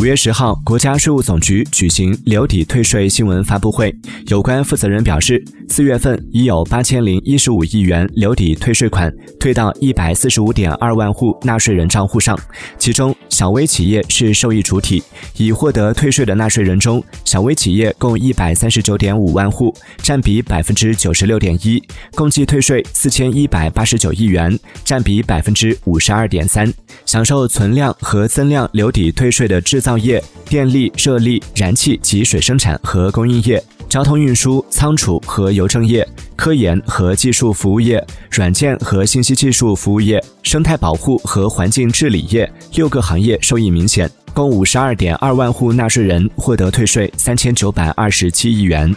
五月十号，国家税务总局举行留抵退税新闻发布会，有关负责人表示，四月份已有八千零一十五亿元留抵退税款退到一百四十五点二万户纳税人账户上，其中小微企业是受益主体。已获得退税的纳税人中，小微企业共一百三十九点五万户，占比百分之九十六点一，共计退税四千一百八十九亿元，占比百分之五十二点三。享受存量和增量留抵退税的制造。造业、电力、热力、燃气及水生产和供应业、交通运输、仓储和邮政业、科研和技术服务业、软件和信息技术服务业、生态保护和环境治理业六个行业受益明显，共五十二点二万户纳税人获得退税三千九百二十七亿元。